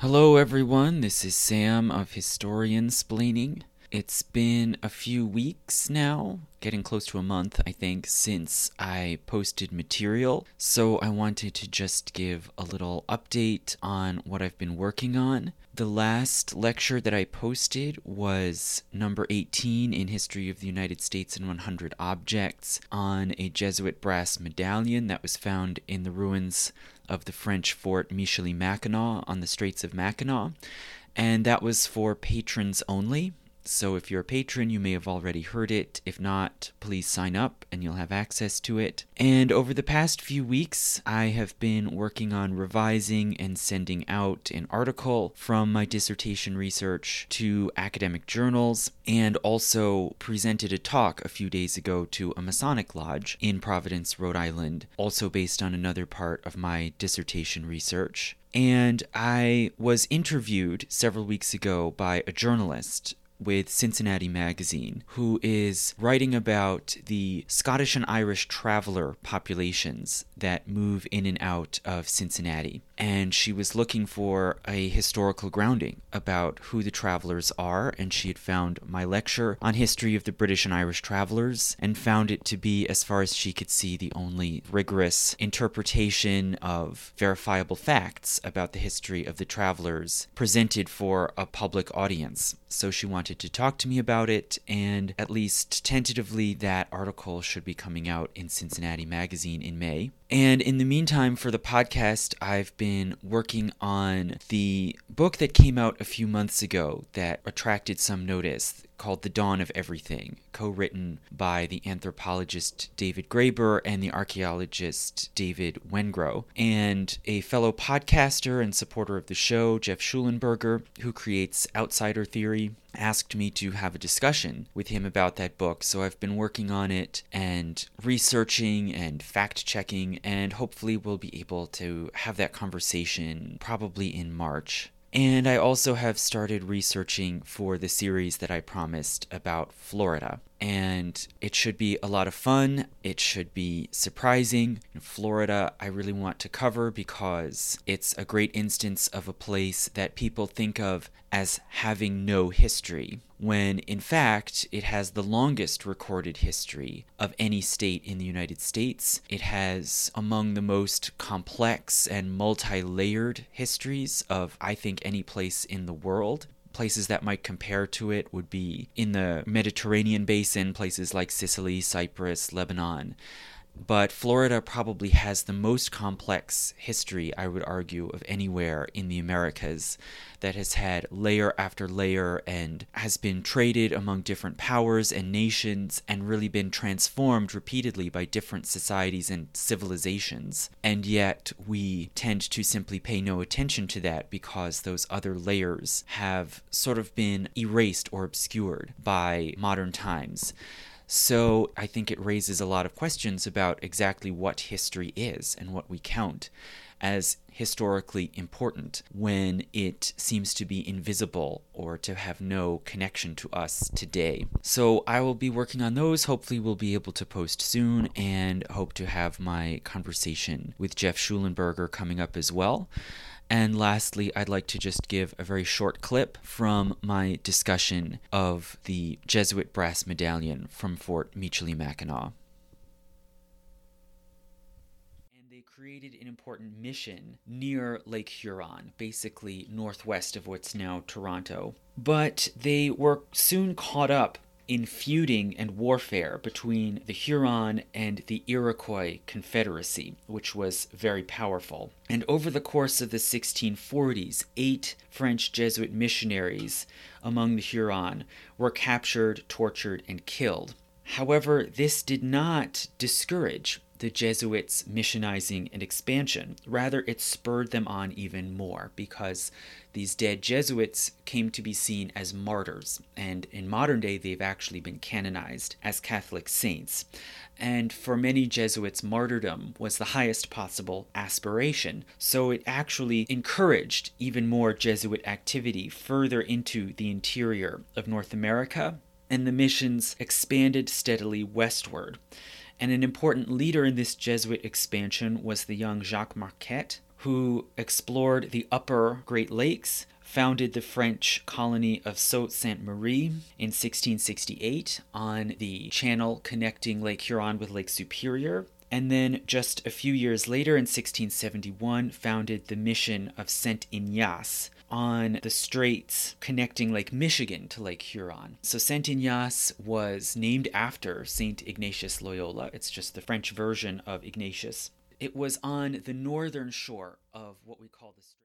Hello, everyone. This is Sam of Historian Splaining. It's been a few weeks now, getting close to a month, I think, since I posted material. So I wanted to just give a little update on what I've been working on. The last lecture that I posted was number 18 in History of the United States and 100 Objects on a Jesuit brass medallion that was found in the ruins of the French fort Michilimackinac on the Straits of Mackinac. And that was for patrons only. So if you're a patron, you may have already heard it. If not, please sign up and you'll have access to it. And over the past few weeks, I have been working on revising and sending out an article from my dissertation research to academic journals, and also presented a talk a few days ago to a Masonic lodge in Providence, Rhode Island, also based on another part of my dissertation research. And I was interviewed several weeks ago by a journalist with Cincinnati Magazine, who is writing about the Scottish and Irish traveler populations that move in and out of Cincinnati. And she was looking for a historical grounding about who the travelers are, and she had found my lecture on history of the British and Irish travelers and found it to be, as far as she could see, the only rigorous interpretation of verifiable facts about the history of the travelers presented for a public audience. So she wanted to talk to me about it, and at least tentatively, that article should be coming out in Cincinnati Magazine in May. And in the meantime, for the podcast, I've been working on the book that came out a few months ago that attracted some notice called The Dawn of Everything, co written by the anthropologist David Graeber and the archaeologist David Wengrow, and a fellow podcaster and supporter of the show, Jeff Schulenberger, who creates Outsider Theory, asked me to have a discussion with him about that book. So I've been working on it and researching and fact checking, and hopefully we'll be able to have that conversation probably in March. And I also have started researching for the series that I promised about Florida. And it should be a lot of fun. It should be surprising. In Florida, I really want to cover because it's a great instance of a place that people think of as having no history, when in fact it has the longest recorded history of any state in the United States. It has among the most complex and multi layered histories of, I think, any place in the world places that might compare to it would be in the Mediterranean basin, places like Sicily, Cyprus, Lebanon. But Florida probably has the most complex history, I would argue, of anywhere in the Americas that has had layer after layer and has been traded among different powers and nations and really been transformed repeatedly by different societies and civilizations. And yet we tend to simply pay no attention to that because those other layers have sort of been erased or obscured by modern times. So I think it raises a lot of questions about exactly what history is and what we count as historically important when it seems to be invisible or to have no connection to us today. So I will be working on those. Hopefully, we'll be able to post soon and hope to have my conversation with Jeff Schulenberger coming up as well. And lastly, I'd like to just give a very short clip from my discussion of the Jesuit brass medallion from Fort Michilimackinac. And they created an important mission near Lake Huron, basically northwest of what's now Toronto. But they were soon caught up in feuding and warfare between the Huron and the Iroquois Confederacy, which was very powerful. And over the course of the 1640s, eight French Jesuit missionaries among the Huron were captured, tortured, and killed. However, this did not discourage the Jesuits' missionizing and expansion. Rather, it spurred them on even more because these dead Jesuits came to be seen as martyrs, and in modern day, they've actually been canonized as Catholic saints. And for many Jesuits, martyrdom was the highest possible aspiration, so it actually encouraged even more Jesuit activity further into the interior of North America, and the missions expanded steadily westward and an important leader in this Jesuit expansion was the young Jacques Marquette, who explored the upper Great Lakes, founded the French colony of Sault Ste. Marie in 1668 on the channel connecting Lake Huron with Lake Superior, and then just a few years later in 1671 founded the mission of Saint Ignace on the straits connecting Lake Michigan to Lake Huron. So Saint Ignace was named after Saint Ignatius Loyola. It's just the French version of Ignatius. It was on the northern shore of what we call the